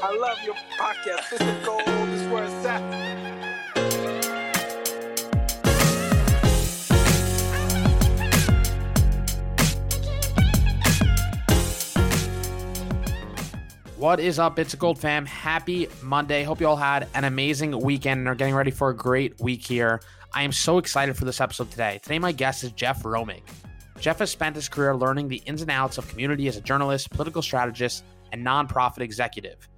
I love your podcast. This is gold. Is where it's at. What is up? It's Gold fam. Happy Monday. Hope you all had an amazing weekend and are getting ready for a great week here. I am so excited for this episode today. Today, my guest is Jeff Romig. Jeff has spent his career learning the ins and outs of community as a journalist, political strategist, and nonprofit executive.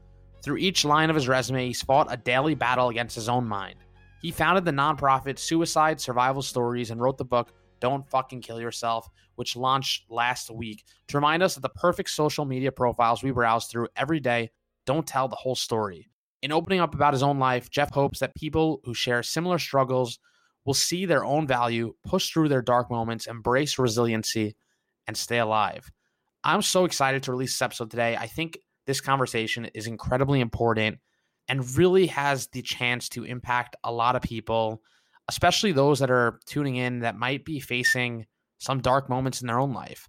Through each line of his resume, he's fought a daily battle against his own mind. He founded the nonprofit Suicide Survival Stories and wrote the book Don't Fucking Kill Yourself, which launched last week to remind us that the perfect social media profiles we browse through every day don't tell the whole story. In opening up about his own life, Jeff hopes that people who share similar struggles will see their own value, push through their dark moments, embrace resiliency, and stay alive. I'm so excited to release this episode today. I think this conversation is incredibly important and really has the chance to impact a lot of people, especially those that are tuning in that might be facing some dark moments in their own life.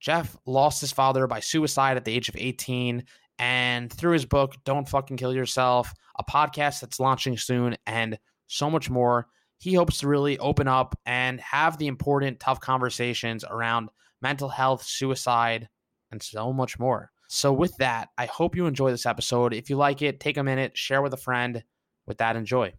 Jeff lost his father by suicide at the age of 18. And through his book, Don't Fucking Kill Yourself, a podcast that's launching soon, and so much more, he hopes to really open up and have the important, tough conversations around mental health, suicide, and so much more. So, with that, I hope you enjoy this episode. If you like it, take a minute, share with a friend. With that, enjoy.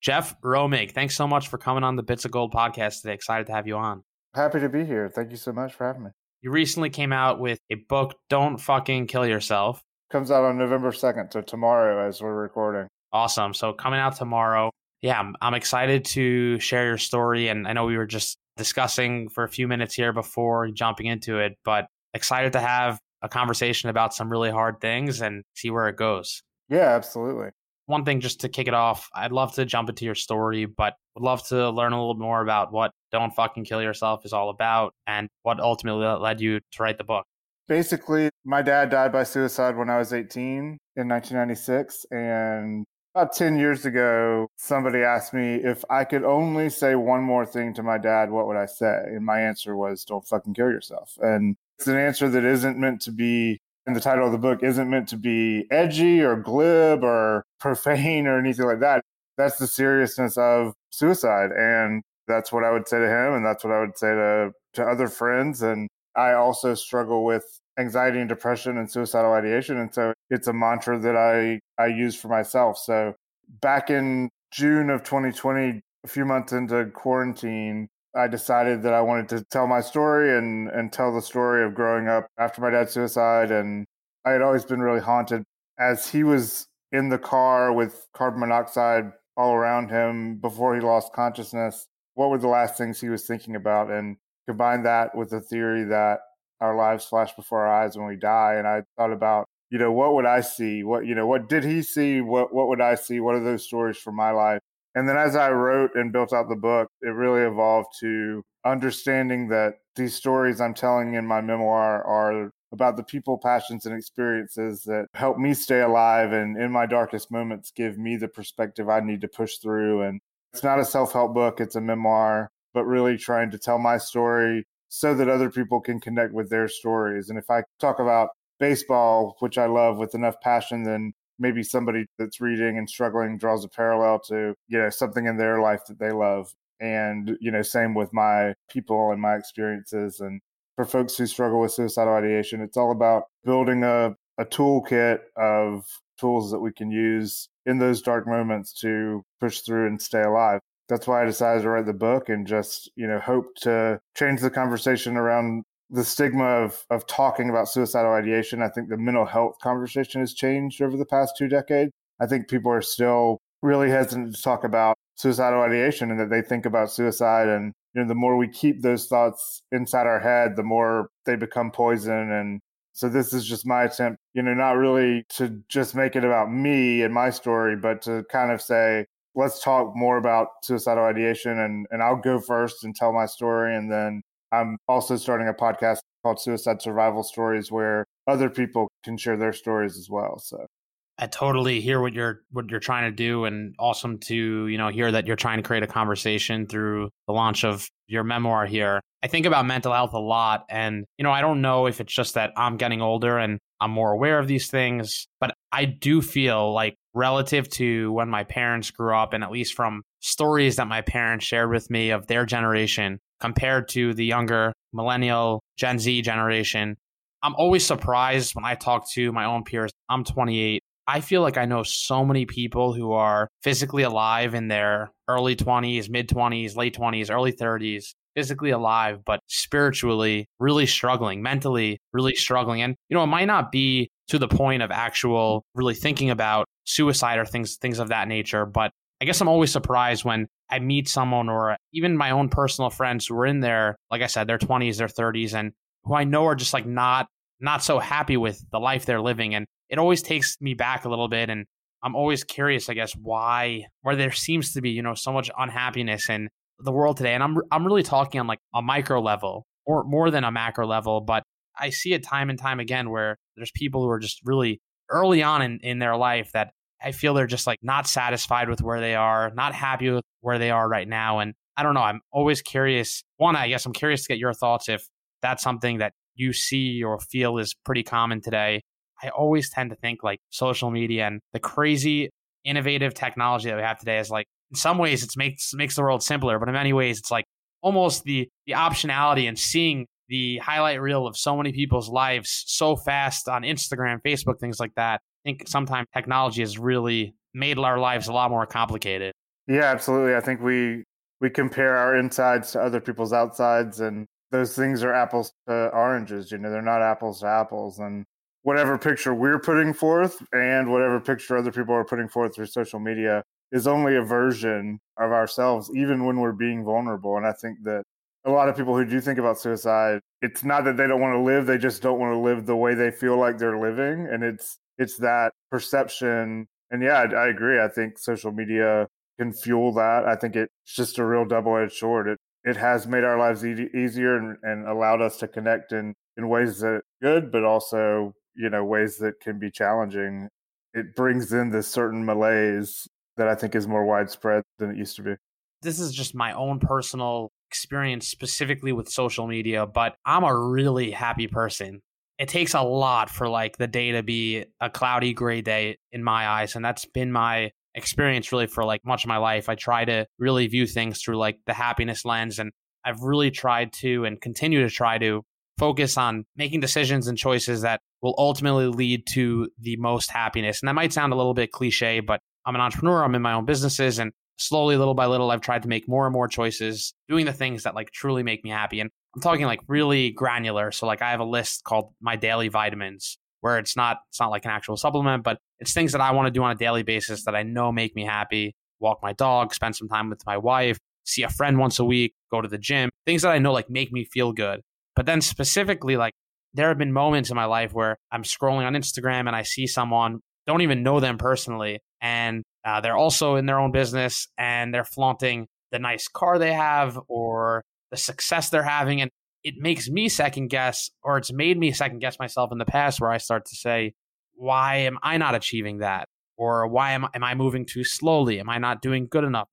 Jeff Romig, thanks so much for coming on the Bits of Gold podcast today. Excited to have you on. Happy to be here. Thank you so much for having me. You recently came out with a book, Don't Fucking Kill Yourself. Comes out on November 2nd, so tomorrow as we're recording. Awesome. So, coming out tomorrow. Yeah, I'm, I'm excited to share your story. And I know we were just discussing for a few minutes here before jumping into it, but excited to have a conversation about some really hard things and see where it goes. Yeah, absolutely. One thing just to kick it off, I'd love to jump into your story, but would love to learn a little more about what Don't Fucking Kill Yourself is all about and what ultimately led you to write the book. Basically, my dad died by suicide when I was 18 in 1996. And about 10 years ago, somebody asked me if I could only say one more thing to my dad, what would I say? And my answer was, don't fucking kill yourself. And it's an answer that isn't meant to be, and the title of the book isn't meant to be edgy or glib or profane or anything like that. That's the seriousness of suicide. And that's what I would say to him. And that's what I would say to, to other friends. And I also struggle with anxiety and depression and suicidal ideation. And so it's a mantra that I, I use for myself. So back in June of 2020, a few months into quarantine, I decided that I wanted to tell my story and, and tell the story of growing up after my dad's suicide. And I had always been really haunted as he was in the car with carbon monoxide all around him before he lost consciousness. What were the last things he was thinking about? And combine that with the theory that our lives flash before our eyes when we die. And I thought about, you know, what would I see? What, you know, what did he see? What, what would I see? What are those stories from my life? And then as I wrote and built out the book, it really evolved to understanding that these stories I'm telling in my memoir are about the people, passions, and experiences that help me stay alive and in my darkest moments give me the perspective I need to push through. And it's not a self help book, it's a memoir, but really trying to tell my story so that other people can connect with their stories. And if I talk about baseball, which I love with enough passion, then maybe somebody that's reading and struggling draws a parallel to, you know, something in their life that they love. And, you know, same with my people and my experiences. And for folks who struggle with suicidal ideation, it's all about building a, a toolkit of tools that we can use in those dark moments to push through and stay alive. That's why I decided to write the book and just, you know, hope to change the conversation around the stigma of of talking about suicidal ideation. I think the mental health conversation has changed over the past two decades. I think people are still really hesitant to talk about suicidal ideation and that they think about suicide and you know the more we keep those thoughts inside our head the more they become poison and so this is just my attempt you know not really to just make it about me and my story but to kind of say let's talk more about suicidal ideation and and I'll go first and tell my story. And then I'm also starting a podcast called Suicide Survival Stories where other people can share their stories as well. So I totally hear what you're what you're trying to do, and awesome to you know hear that you're trying to create a conversation through the launch of your memoir here. I think about mental health a lot, and you know I don't know if it's just that I'm getting older and I'm more aware of these things, but I do feel like relative to when my parents grew up, and at least from stories that my parents shared with me of their generation compared to the younger millennial Gen Z generation, I'm always surprised when I talk to my own peers. I'm 28 I feel like I know so many people who are physically alive in their early 20s, mid 20s, late 20s, early 30s, physically alive, but spiritually really struggling, mentally really struggling. And, you know, it might not be to the point of actual really thinking about suicide or things, things of that nature. But I guess I'm always surprised when I meet someone or even my own personal friends who are in their, like I said, their 20s, their 30s, and who I know are just like not not so happy with the life they're living. And it always takes me back a little bit. And I'm always curious, I guess, why, where there seems to be, you know, so much unhappiness in the world today. And I'm, I'm really talking on like a micro level or more than a macro level, but I see it time and time again where there's people who are just really early on in, in their life that I feel they're just like not satisfied with where they are, not happy with where they are right now. And I don't know. I'm always curious. One, I guess I'm curious to get your thoughts if that's something that you see or feel is pretty common today. I always tend to think like social media and the crazy innovative technology that we have today is like in some ways it makes makes the world simpler, but in many ways it's like almost the the optionality and seeing the highlight reel of so many people's lives so fast on Instagram, Facebook, things like that. I think sometimes technology has really made our lives a lot more complicated. Yeah, absolutely. I think we we compare our insides to other people's outsides and those things are apples to oranges. You know, they're not apples to apples. And whatever picture we're putting forth and whatever picture other people are putting forth through social media is only a version of ourselves, even when we're being vulnerable. And I think that a lot of people who do think about suicide, it's not that they don't want to live, they just don't want to live the way they feel like they're living. And it's it's that perception. And yeah, I, I agree. I think social media can fuel that. I think it's just a real double edged sword. It it has made our lives e- easier and, and allowed us to connect in, in ways that good, but also, you know, ways that can be challenging. It brings in this certain malaise that I think is more widespread than it used to be. This is just my own personal experience specifically with social media, but I'm a really happy person. It takes a lot for like the day to be a cloudy gray day in my eyes. And that's been my experience really for like much of my life. I try to really view things through like the happiness lens and I've really tried to and continue to try to focus on making decisions and choices that will ultimately lead to the most happiness. And that might sound a little bit cliche, but I'm an entrepreneur, I'm in my own businesses and slowly little by little I've tried to make more and more choices doing the things that like truly make me happy. And I'm talking like really granular. So like I have a list called my daily vitamins where it's not it's not like an actual supplement, but it's things that I want to do on a daily basis that I know make me happy. Walk my dog, spend some time with my wife, see a friend once a week, go to the gym, things that I know like make me feel good. But then specifically, like there have been moments in my life where I'm scrolling on Instagram and I see someone, don't even know them personally, and uh, they're also in their own business and they're flaunting the nice car they have or the success they're having. And it makes me second guess, or it's made me second guess myself in the past where I start to say, why am I not achieving that? Or why am, am I moving too slowly? Am I not doing good enough?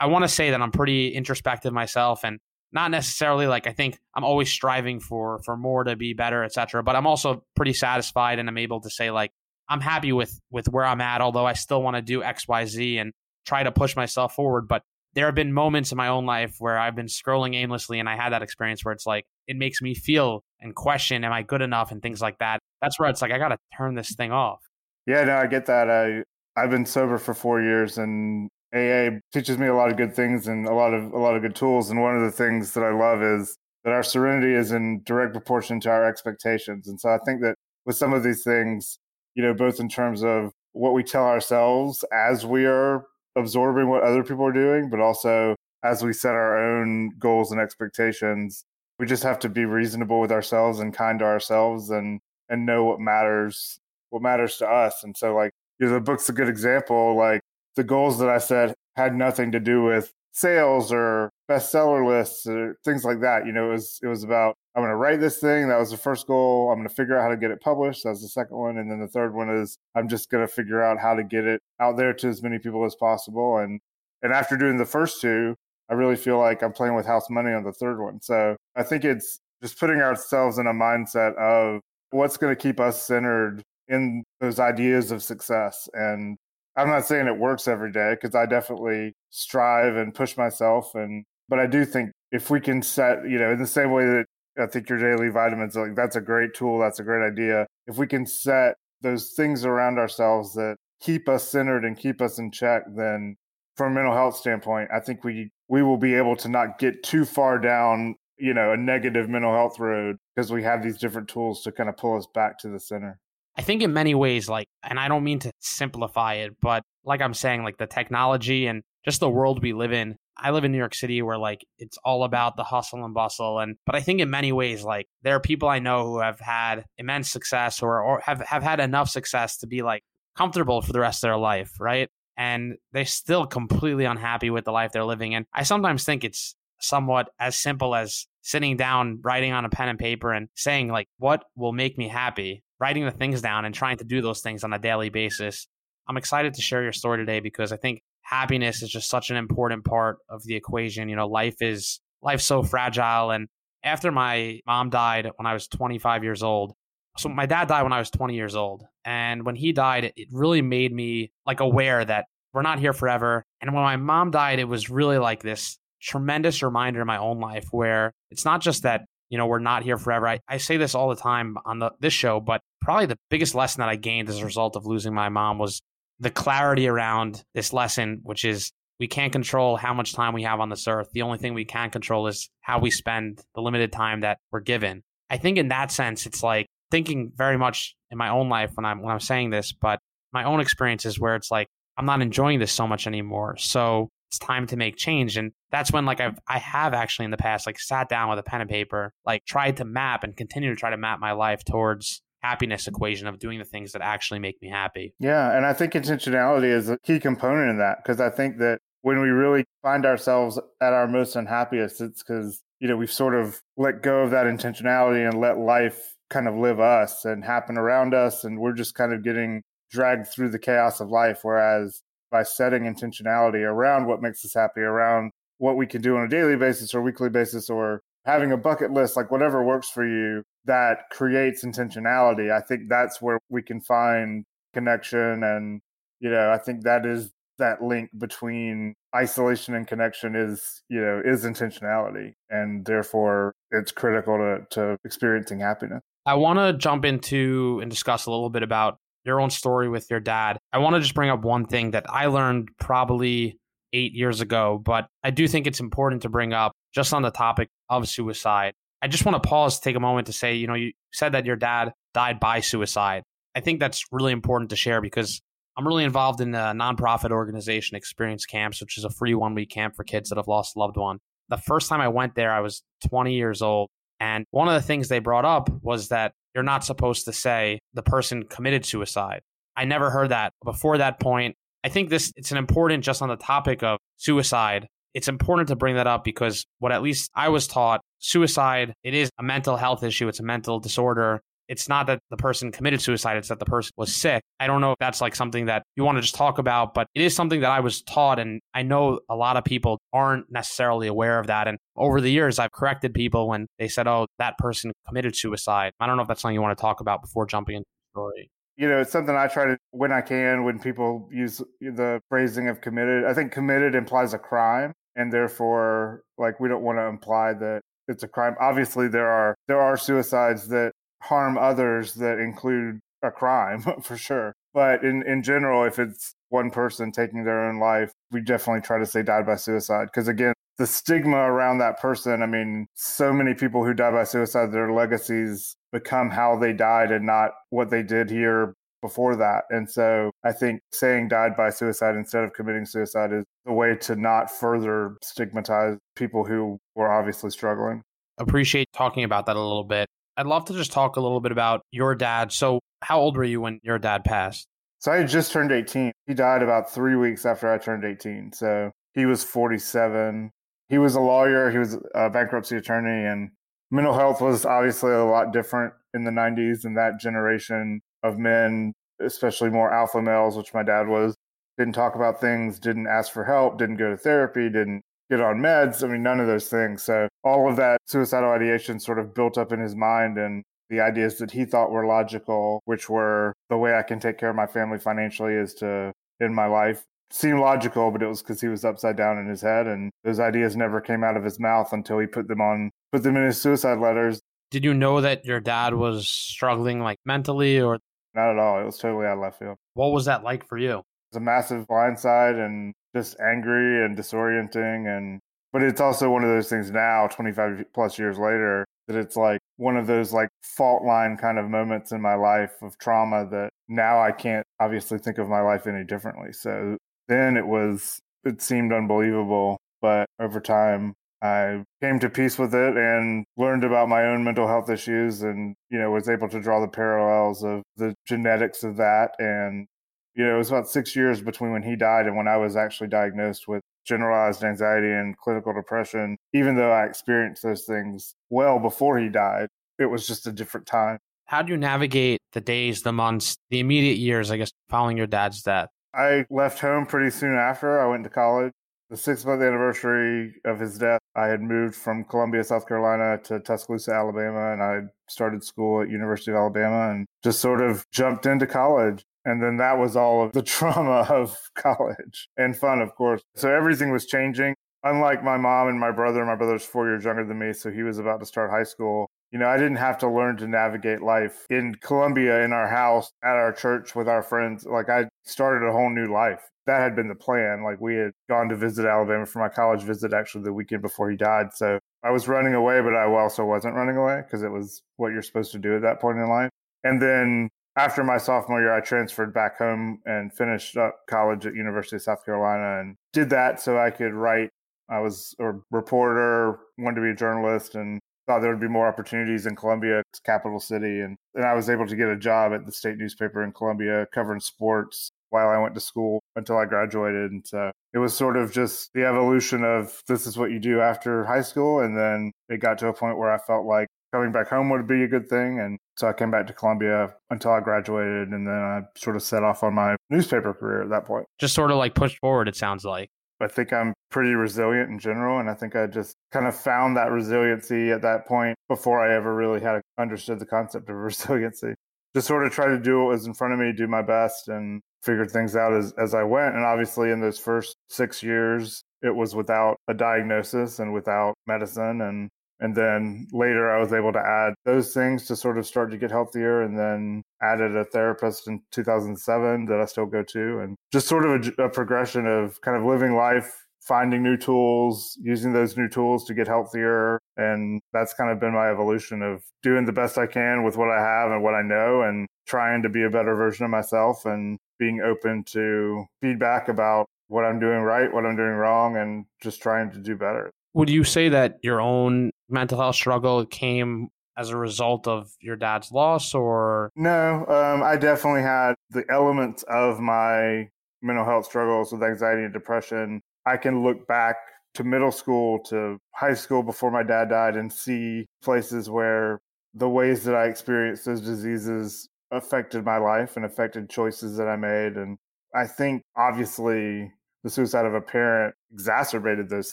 I want to say that I'm pretty introspective myself and not necessarily like I think I'm always striving for for more to be better, etc. But I'm also pretty satisfied and I'm able to say like I'm happy with with where I'm at, although I still want to do X, Y, Z and try to push myself forward. But there have been moments in my own life where I've been scrolling aimlessly and I had that experience where it's like it makes me feel and question am I good enough and things like that. That's where it's like I got to turn this thing off. Yeah, no, I get that. I I've been sober for 4 years and AA teaches me a lot of good things and a lot of a lot of good tools and one of the things that I love is that our serenity is in direct proportion to our expectations. And so I think that with some of these things, you know, both in terms of what we tell ourselves as we are absorbing what other people are doing, but also as we set our own goals and expectations, we just have to be reasonable with ourselves and kind to ourselves and and know what matters what matters to us. And so like you know, the book's a good example. Like the goals that I set had nothing to do with sales or bestseller lists or things like that. You know, it was it was about I'm going to write this thing. That was the first goal. I'm going to figure out how to get it published. That was the second one, and then the third one is I'm just going to figure out how to get it out there to as many people as possible. And and after doing the first two, I really feel like I'm playing with house money on the third one. So I think it's just putting ourselves in a mindset of what's going to keep us centered in those ideas of success. And I'm not saying it works every day because I definitely strive and push myself. And, but I do think if we can set, you know, in the same way that I think your daily vitamins, like that's a great tool. That's a great idea. If we can set those things around ourselves that keep us centered and keep us in check, then from a mental health standpoint, I think we we will be able to not get too far down, you know, a negative mental health road because we have these different tools to kind of pull us back to the center. I think in many ways, like, and I don't mean to simplify it, but like I'm saying, like the technology and just the world we live in. I live in New York City where like it's all about the hustle and bustle. And but I think in many ways, like there are people I know who have had immense success or or have, have had enough success to be like comfortable for the rest of their life, right? and they're still completely unhappy with the life they're living. And I sometimes think it's somewhat as simple as sitting down, writing on a pen and paper and saying, like, what will make me happy? Writing the things down and trying to do those things on a daily basis. I'm excited to share your story today because I think happiness is just such an important part of the equation. You know, life is life's so fragile. And after my mom died when I was 25 years old, so my dad died when I was 20 years old. And when he died, it really made me like aware that we're not here forever. And when my mom died, it was really like this tremendous reminder in my own life where it's not just that, you know, we're not here forever. I, I say this all the time on the, this show, but probably the biggest lesson that I gained as a result of losing my mom was the clarity around this lesson, which is we can't control how much time we have on this earth. The only thing we can control is how we spend the limited time that we're given. I think in that sense, it's like thinking very much in my own life when I'm when I'm saying this, but my own experiences where it's like I'm not enjoying this so much anymore. So it's time to make change. And that's when like I've I have actually in the past like sat down with a pen and paper, like tried to map and continue to try to map my life towards happiness equation of doing the things that actually make me happy. Yeah, and I think intentionality is a key component in that because I think that when we really find ourselves at our most unhappiest, it's because you know we've sort of let go of that intentionality and let life kind of live us and happen around us and we're just kind of getting dragged through the chaos of life whereas by setting intentionality around what makes us happy around what we can do on a daily basis or weekly basis or having a bucket list like whatever works for you that creates intentionality i think that's where we can find connection. And you know i think that is that link between isolation and connection is you know is intentionality. And therefore it's critical to to experiencing happiness. I want to jump into and discuss a little bit about your own story with your dad. I want to just bring up one thing that I learned probably eight years ago, but I do think it's important to bring up just on the topic of suicide. I just want to pause, to take a moment to say, you know, you said that your dad died by suicide. I think that's really important to share because I'm really involved in a nonprofit organization, Experience Camps, which is a free one week camp for kids that have lost a loved one. The first time I went there, I was 20 years old. And one of the things they brought up was that you're not supposed to say the person committed suicide. I never heard that before that point. I think this it's an important just on the topic of suicide. It's important to bring that up because what at least I was taught, suicide, it is a mental health issue, it's a mental disorder it's not that the person committed suicide, it's that the person was sick. I don't know if that's like something that you want to just talk about, but it is something that I was taught. And I know a lot of people aren't necessarily aware of that. And over the years, I've corrected people when they said, oh, that person committed suicide. I don't know if that's something you want to talk about before jumping into the story. You know, it's something I try to, when I can, when people use the phrasing of committed, I think committed implies a crime. And therefore, like, we don't want to imply that it's a crime. Obviously, there are there are suicides that harm others that include a crime for sure. But in, in general, if it's one person taking their own life, we definitely try to say died by suicide. Because again, the stigma around that person, I mean, so many people who die by suicide, their legacies become how they died and not what they did here before that. And so I think saying died by suicide instead of committing suicide is a way to not further stigmatize people who were obviously struggling. Appreciate talking about that a little bit. I'd love to just talk a little bit about your dad. So, how old were you when your dad passed? So, I had just turned 18. He died about three weeks after I turned 18. So, he was 47. He was a lawyer, he was a bankruptcy attorney, and mental health was obviously a lot different in the 90s and that generation of men, especially more alpha males, which my dad was, didn't talk about things, didn't ask for help, didn't go to therapy, didn't get on meds. I mean, none of those things. So all of that suicidal ideation sort of built up in his mind and the ideas that he thought were logical, which were the way I can take care of my family financially is to end my life. Seemed logical, but it was because he was upside down in his head, and those ideas never came out of his mouth until he put them on, put them in his suicide letters. Did you know that your dad was struggling like mentally, or not at all? It was totally out of left field. What was that like for you? It was a massive blindside and just angry and disorienting, and but it's also one of those things now, 25 plus years later, that it's like one of those like fault line kind of moments in my life of trauma that now I can't obviously think of my life any differently. So then it was, it seemed unbelievable. But over time, I came to peace with it and learned about my own mental health issues and, you know, was able to draw the parallels of the genetics of that. And, you know, it was about six years between when he died and when I was actually diagnosed with generalized anxiety and clinical depression. Even though I experienced those things well before he died, it was just a different time. How do you navigate the days, the months, the immediate years, I guess, following your dad's death? I left home pretty soon after. I went to college. The six month anniversary of his death, I had moved from Columbia, South Carolina to Tuscaloosa, Alabama, and I started school at University of Alabama and just sort of jumped into college. And then that was all of the trauma of college and fun, of course. So everything was changing. Unlike my mom and my brother, my brother's four years younger than me, so he was about to start high school. You know, I didn't have to learn to navigate life in Columbia, in our house, at our church with our friends. Like, I started a whole new life. That had been the plan. Like, we had gone to visit Alabama for my college visit actually the weekend before he died. So I was running away, but I also wasn't running away because it was what you're supposed to do at that point in life. And then after my sophomore year, I transferred back home and finished up college at University of South Carolina and did that so I could write. I was a reporter, wanted to be a journalist, and thought there would be more opportunities in Columbia, capital city, and and I was able to get a job at the state newspaper in Columbia covering sports while I went to school until I graduated. And so it was sort of just the evolution of this is what you do after high school, and then it got to a point where I felt like coming back home would be a good thing. And so I came back to Columbia until I graduated. And then I sort of set off on my newspaper career at that point. Just sort of like pushed forward, it sounds like. I think I'm pretty resilient in general. And I think I just kind of found that resiliency at that point before I ever really had understood the concept of resiliency. Just sort of try to do what was in front of me, do my best, and figured things out as, as I went. And obviously, in those first six years, it was without a diagnosis and without medicine. And and then later, I was able to add those things to sort of start to get healthier. And then added a therapist in 2007 that I still go to. And just sort of a, a progression of kind of living life, finding new tools, using those new tools to get healthier. And that's kind of been my evolution of doing the best I can with what I have and what I know and trying to be a better version of myself and being open to feedback about what I'm doing right, what I'm doing wrong, and just trying to do better. Would you say that your own mental health struggle came as a result of your dad's loss or? No um, i definitely had the elements of my mental health struggles with anxiety and depression. I can look back to middle school to high school before my dad died and see places where the ways that i experienced those diseases affected my life and affected choices that i made. And i think obviously the suicide of a parent exacerbated those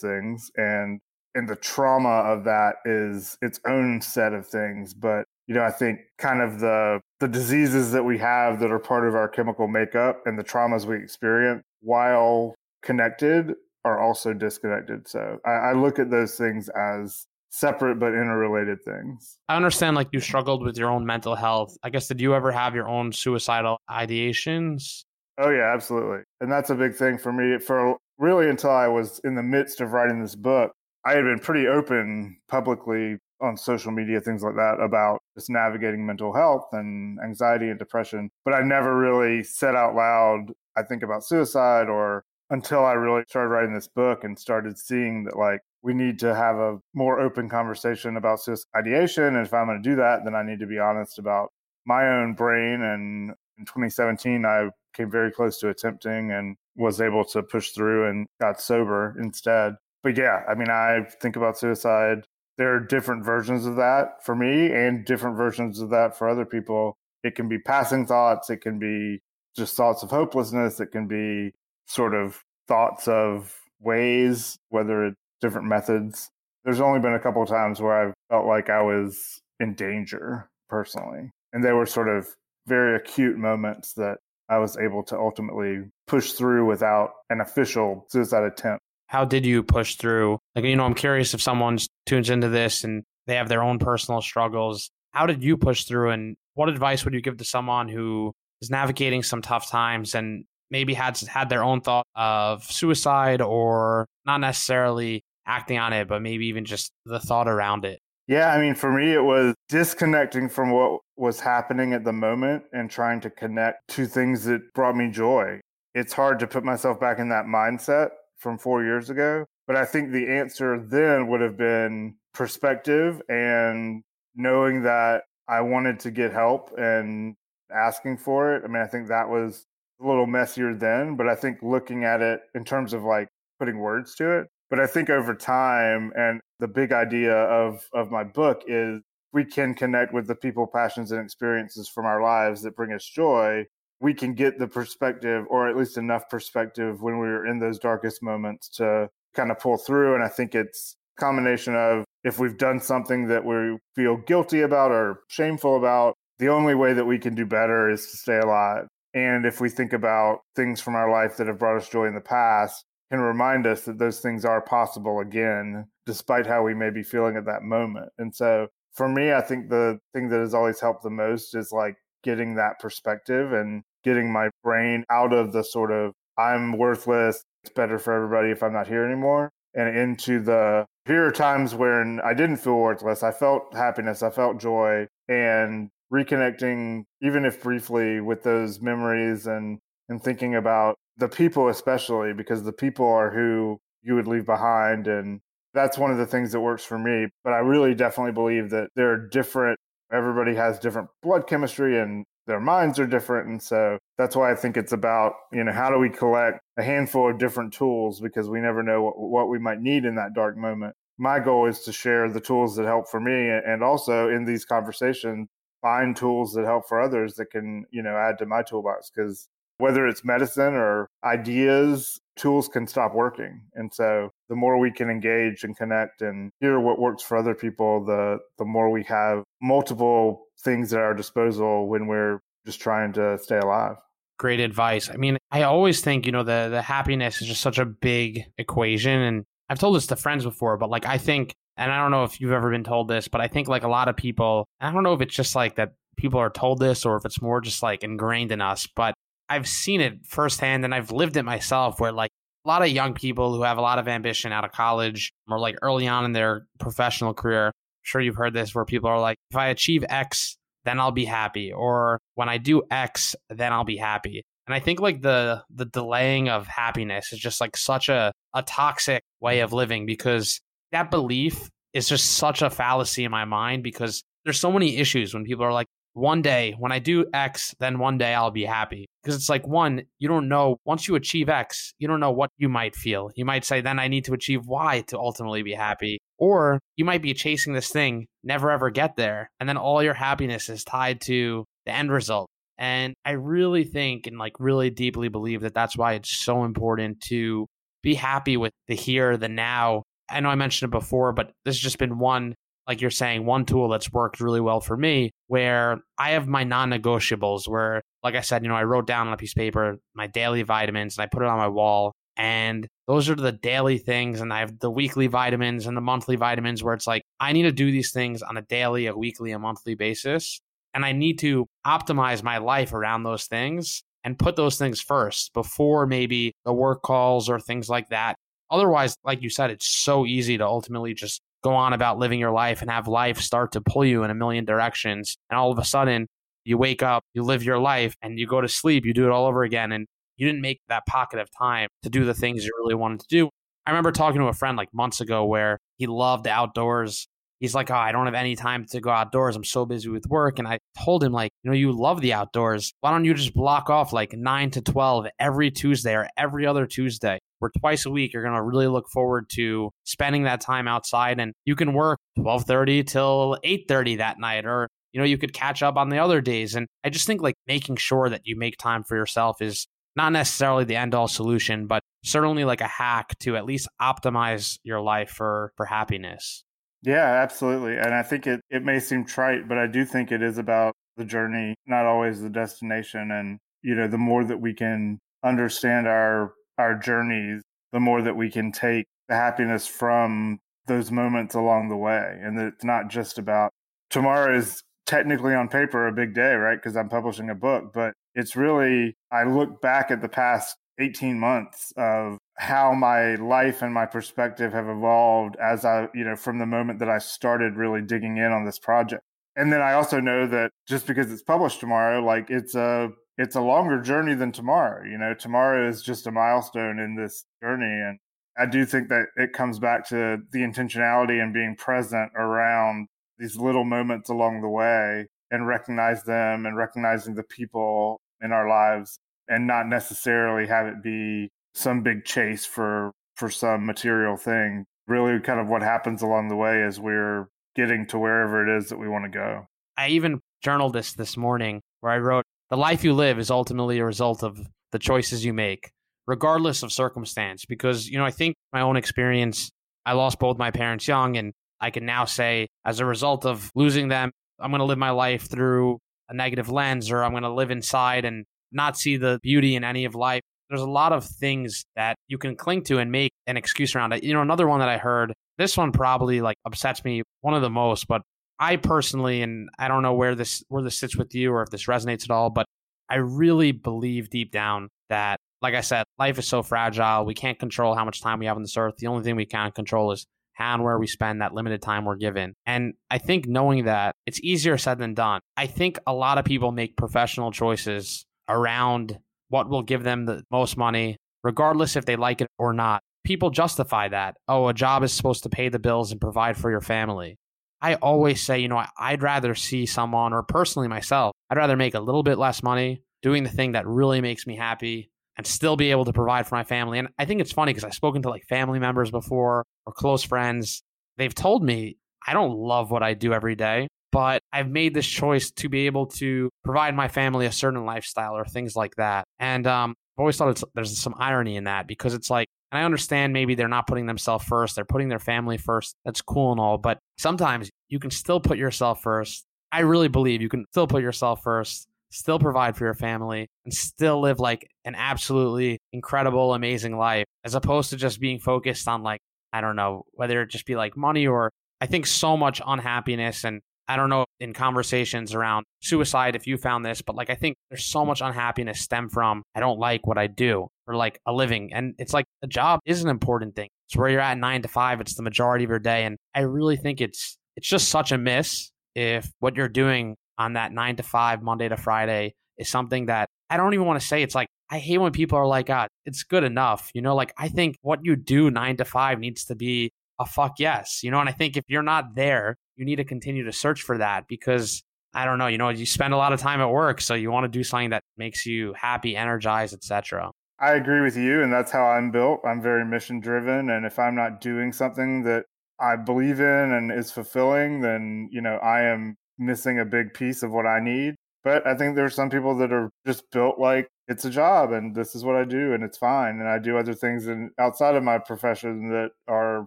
things and and the trauma of that is its own set of things but you know i think kind of the the diseases that we have that are part of our chemical makeup and the traumas we experience while connected are also disconnected so i, I look at those things as separate but interrelated things. I understand like you struggled with your own mental health. I guess did you ever have your own suicidal ideations Oh yeah, absolutely. And that's a big thing for me for really until I was in the midst of writing this book. I had been pretty open publicly on social media, things like that, about just navigating mental health and anxiety and depression. But I never really said out loud, I think about suicide or until I really started writing this book and started seeing that like we need to have a more open conversation about suicide ideation. And if I'm going to do that, then I need to be honest about my own brain. And in 2017, I came very close to attempting and was able to push through and got sober instead. But yeah, I mean, I think about suicide. There are different versions of that for me and different versions of that for other people. It can be passing thoughts, it can be just thoughts of hopelessness, it can be sort of thoughts of ways, whether it's different methods. There's only been a couple of times where I felt like I was in danger personally. And they were sort of very acute moments that I was able to ultimately push through without an official suicide attempt. How did you push through? Like, you know, I'm curious if someone tunes into this and they have their own personal struggles. How did you push through? And what advice would you give to someone who is navigating some tough times and maybe had had their own thought of suicide or not necessarily acting on it, but maybe even just the thought around it? Yeah, I mean, for me, it was disconnecting from what was happening at the moment and trying to connect to things that brought me joy. It's hard to put myself back in that mindset from four years ago, but I think the answer then would have been perspective and knowing that I wanted to get help and asking for it. I mean, I think that was a little messier then, but I think looking at it in terms of like putting words to it. But I think over time, and the big idea of of my book is we can connect with the people, passions, and experiences from our lives that bring us joy. We can get the perspective, or at least enough perspective, when we are in those darkest moments to kind of pull through. And I think it's a combination of if we've done something that we feel guilty about or shameful about, the only way that we can do better is to stay alive. And if we think about things from our life that have brought us joy in the past, can remind us that those things are possible again, despite how we may be feeling at that moment. And so for me, I think the thing that has always helped the most is like getting that perspective and getting my brain out of the sort of I'm worthless, it's better for everybody if I'm not here anymore, and into the here are times when I didn't feel worthless. I felt happiness, I felt joy, and reconnecting, even if briefly, with those memories and and thinking about the people especially because the people are who you would leave behind and that's one of the things that works for me but i really definitely believe that there are different everybody has different blood chemistry and their minds are different and so that's why i think it's about you know how do we collect a handful of different tools because we never know what, what we might need in that dark moment. My goal is to share the tools that help for me and also in these conversations find tools that help for others that can you know add to my toolbox because whether it's medicine or ideas tools can stop working. And so the more we can engage and connect and hear what works for other people the the more we have multiple things at our disposal when we're just trying to stay alive. Great advice. I mean i always think you know the the happiness is just such a big equation. And i've told this to friends before but like i think and I don't know if you've ever been told this, but I think like a lot of people, I don't know if it's just like that people are told this or if it's more just like ingrained in us, but I've seen it firsthand and I've lived it myself where like a lot of young people who have a lot of ambition out of college or like early on in their professional career, I'm sure you've heard this where people are like, if I achieve X, then I'll be happy. Or when I do X, then I'll be happy. And I think like the the delaying of happiness is just like such a, a toxic way of living because that belief is just such a fallacy in my mind because there's so many issues when people are like, one day when I do X, then one day I'll be happy. Because it's like, one, you don't know, once you achieve X, you don't know what you might feel. You might say, then I need to achieve Y to ultimately be happy. Or you might be chasing this thing, never ever get there. And then all your happiness is tied to the end result. And I really think and like really deeply believe that that's why it's so important to be happy with the here, the now, I know I mentioned it before, but this has just been one, like you're saying, one tool that's worked really well for me where I have my non negotiables where, like I said, you know, I wrote down on a piece of paper my daily vitamins and I put it on my wall. And those are the daily things. And I have the weekly vitamins and the monthly vitamins where it's like, I need to do these things on a daily, a weekly, a monthly basis. And I need to optimize my life around those things and put those things first before maybe the work calls or things like that Otherwise, like you said, it's so easy to ultimately just go on about living your life and have life start to pull you in a million directions. And all of a sudden, you wake up, you live your life, and you go to sleep, you do it all over again. And you didn't make that pocket of time to do the things you really wanted to do. I remember talking to a friend like months ago where he loved outdoors. He's like, Oh, I don't have any time to go outdoors. I'm so busy with work. And I told him, like, you know, you love the outdoors. Why don't you just block off like nine to 12 every Tuesday or every other Tuesday? Where twice a week you're going to really look forward to spending that time outside and you can work 12:30 till 8:30 that night or you know you could catch up on the other days and I just think like making sure that you make time for yourself is not necessarily the end all solution, but certainly like a hack to at least optimize your life for for happiness. Yeah, absolutely. And I think it, it may seem trite, but I do think it is about the journey, not always the destination. And, you know, the more that we can understand our our journeys, the more that we can take the happiness from those moments along the way. And that it's not just about tomorrow is technically on paper a big day, right? Because I'm publishing a book, but it's really, I look back at the past 18 months of how my life and my perspective have evolved as I, you know, from the moment that I started really digging in on this project. And then I also know that just because it's published tomorrow, like it's a, it's a longer journey than tomorrow. You know, tomorrow is just a milestone in this journey. And I do think that it comes back to the intentionality and being present around these little moments along the way and recognize them and recognizing the people in our lives and not necessarily have it be some big chase for for some material thing really kind of what happens along the way as we're getting to wherever it is that we want to go i even journaled this this morning where i wrote the life you live is ultimately a result of the choices you make regardless of circumstance because you know i think my own experience i lost both my parents young and i can now say as a result of losing them i'm going to live my life through a negative lens or I'm going to live inside and not see the beauty in any of life. There's a lot of things that you can cling to and make an excuse around it. You know, another one that I heard, this one probably like upsets me one of the most, but I personally, and I don't know where this where this sits with you or if this resonates at all, but I really believe deep down that, like I said, life is so fragile. We can't control how much time we have on this earth. The only thing we can control is how and where we spend that limited time we're given. And I think knowing that it's easier said than done. I think a lot of people make professional choices around what will give them the most money, regardless if they like it or not. People justify that. Oh, a job is supposed to pay the bills and provide for your family. I always say, you know, I'd rather see someone, or personally myself, I'd rather make a little bit less money doing the thing that really makes me happy and still be able to provide for my family. And I think it's funny because I've spoken to like family members before or close friends. They've told me I don't love what I do every day, but I've made this choice to be able to provide my family a certain lifestyle or things like that. And um, I've always thought there's some irony in that because it's like, and I understand maybe they're not putting themselves first, they're putting their family first. That's cool and all, but sometimes you can still put yourself first. I really believe you can still put yourself first still provide for your family, and still live like an absolutely incredible, amazing life, as opposed to just being focused on like, I don't know, whether it just be like money or I think so much unhappiness and I don't know in conversations around suicide if you found this, but like I think there's so much unhappiness stem from I don't like what I do or like a living. And it's like a job is an important thing. It's where you're at nine to five. It's the majority of your day. And I really think it's it's just such a miss if what you're doing on that nine to five, Monday to Friday is something that I don't even want to say. It's like, I hate when people are like, God, it's good enough. You know, like I think what you do nine to five needs to be a fuck yes. You know, and I think if you're not there, you need to continue to search for that because I don't know, you know, you spend a lot of time at work, so you want to do something that makes you happy, energized, etc. I agree with you, and that's how I'm built. I'm very mission driven, and if I'm not doing something that I believe in and is fulfilling, then you know I am missing a big piece of what I need. But I think there's some people that are just built like it's a job and this is what I do and it's fine. And I do other things in, outside of my profession that are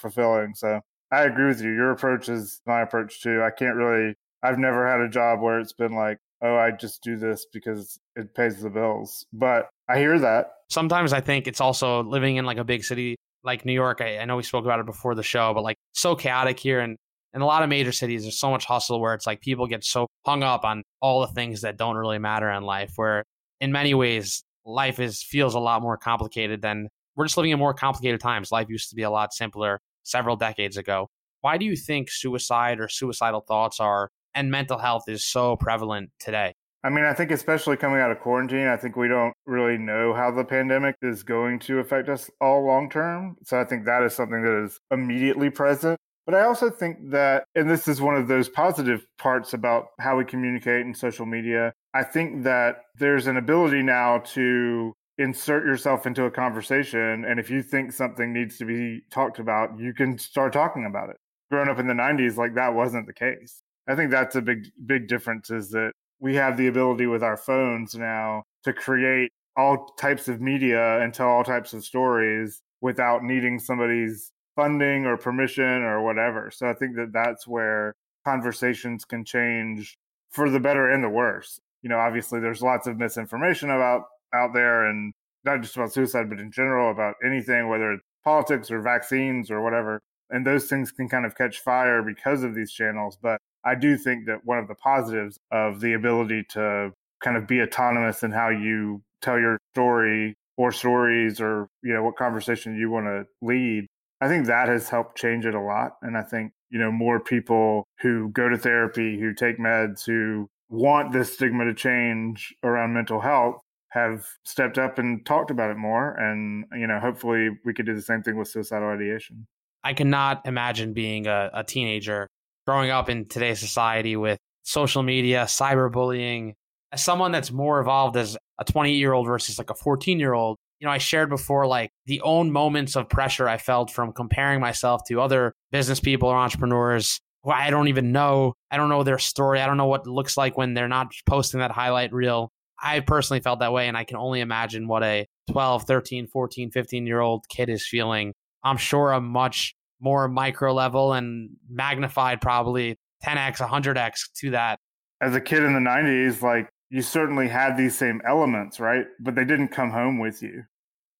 fulfilling. So I agree with you. Your approach is my approach too. I can't really, I've never had a job where it's been like, oh, I just do this because it pays the bills. But I hear that. Sometimes I think it's also living in like a big city like New York. I, I know we spoke about it before the show, but like so chaotic here. And in a lot of major cities, there's so much hustle where it's like people get so hung up on all the things that don't really matter in life. Where in many ways, life is feels a lot more complicated than we're just living in more complicated times. Life used to be a lot simpler several decades ago. Why do you think suicide or suicidal thoughts are and mental health is so prevalent today? I mean, I think especially coming out of quarantine, I think we don't really know how the pandemic is going to affect us all long term. So I think that is something that is immediately present. But I also think that, and this is one of those positive parts about how we communicate in social media, I think that there's an ability now to insert yourself into a conversation. And if you think something needs to be talked about, you can start talking about it. Growing up in the 90s, like that wasn't the case. I think that's a big, big difference is that we have the ability with our phones now to create all types of media and tell all types of stories without needing somebody's funding or permission or whatever. So I think that that's where conversations can change for the better and the worse. You know, obviously there's lots of misinformation about out there and not just about suicide, but in general about anything, whether it's politics or vaccines or whatever. And those things can kind of catch fire because of these channels. But I do think that one of the positives of the ability to kind of be autonomous in how you tell your story or stories or, you know, what conversation you want to lead I think that has helped change it a lot. And I think, you know, more people who go to therapy, who take meds, who want this stigma to change around mental health have stepped up and talked about it more. And, you know, hopefully we could do the same thing with suicidal ideation. I cannot imagine being a, a teenager growing up in today's society with social media, cyberbullying. As someone that's more evolved as a 20 year old versus like a 14 year old, you know, I shared before, like the own moments of pressure I felt from comparing myself to other business people or entrepreneurs who I don't even know. I don't know their story. I don't know what it looks like when they're not posting that highlight reel. I personally felt that way, and I can only imagine what a 12, 13, 14, 15 year old kid is feeling. I'm sure a much more micro level and magnified, probably 10x, 100x to that. As a kid in the 90s, like you certainly had these same elements, right? But they didn't come home with you.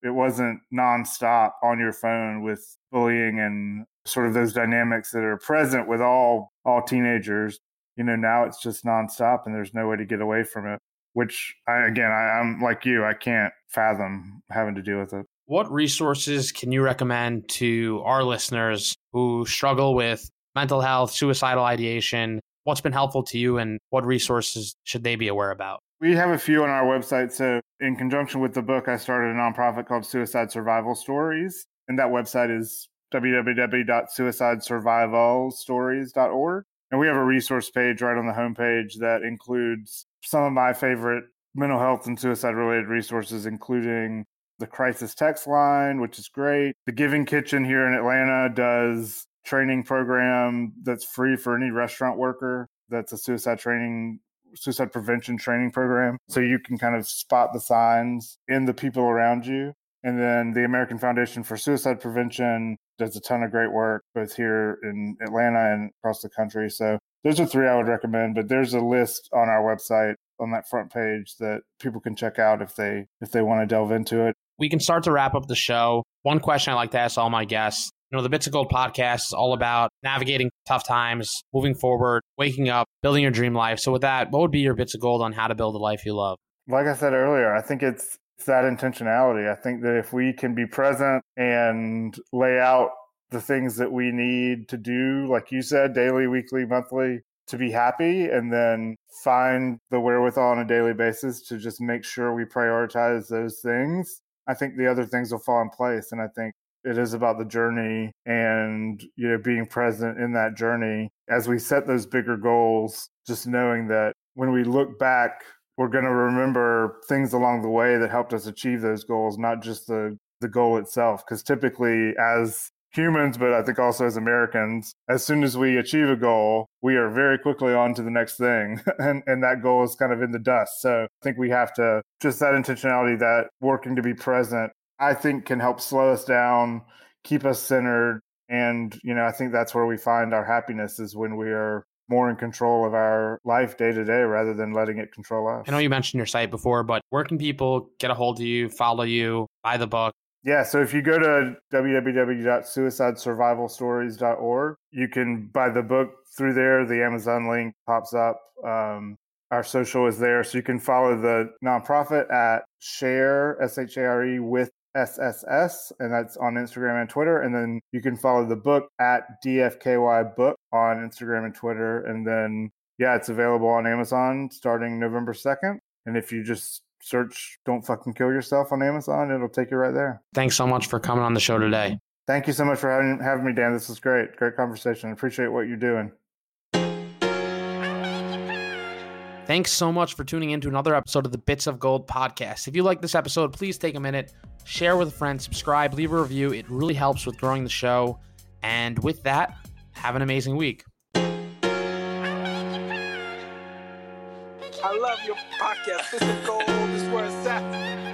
It wasn't nonstop on your phone with bullying and sort of those dynamics that are present with all all teenagers. You know, now it's just nonstop and there's no way to get away from it. Which I, again, I, I'm like you, I can't fathom having to deal with it. What resources can you recommend to our listeners who struggle with mental health, suicidal ideation, what's been helpful to you and what resources should they be aware about? We have a few on our website. So, in conjunction with the book, I started a nonprofit called Suicide Survival Stories. And that website is www.suicidesurvivalstories.org. And we have a resource page right on the homepage that includes some of my favorite mental health and suicide related resources, including the crisis text line, which is great. The Giving Kitchen here in Atlanta does training program that's free for any restaurant worker. That's a suicide training, suicide prevention training program. So you can kind of spot the signs in the people around you. And then the American Foundation for Suicide Prevention does a ton of great work, both here in Atlanta and across the country. So those are three I would recommend. But there's a list on our website on that front page that people can check out if they if they want to delve into it. We can start to wrap up the show. One question I like to ask all my guests know, the Bits of Gold podcast is all about navigating tough times, moving forward, waking up, building your dream life. So, with that, what would be your bits of gold on how to build a life you love? Like I said earlier, I think it's, it's that intentionality. I think that if we can be present and lay out the things that we need to do, like you said, daily, weekly, monthly, to be happy, and then find the wherewithal on a daily basis to just make sure we prioritize those things, I think the other things will fall in place. And I think it is about the journey and you know being present in that journey. As we set those bigger goals just knowing that when we look back we're going to remember things along the way that helped us achieve those goals not just the the goal itself. Because typically as humans but i think also as americans as soon as we achieve a goal we are very quickly on to the next thing. And and that goal is kind of in the dust. So i think we have to just that intentionality that working to be present I think can help slow us down, keep us centered. And, you know, I think that's where we find our happiness is when we are more in control of our life day to day rather than letting it control us. I know you mentioned your site before, but where can people get a hold of you, follow you, buy the book? Yeah, so if you go to www.suicidesurvivalstories.org, you can buy the book through there. The Amazon link pops up. Um, our social is there, so you can follow the nonprofit at share s h a r e with SSS, and that's on Instagram and Twitter. And then you can follow the book at DFKY Book on Instagram and Twitter. And then, yeah, it's available on Amazon starting November 2nd. And if you just search Don't Fucking Kill Yourself on Amazon, it'll take you right there. Thanks so much for coming on the show today. Thank you so much for having, having me, Dan. This was great. Great conversation. Appreciate what you're doing. Thanks so much for tuning in to another episode of the Bits of Gold podcast. If you like this episode, please take a minute, share with a friend, subscribe, leave a review. It really helps with growing the show. And with that, have an amazing week. I love your podcast. Gold. Is where it's at.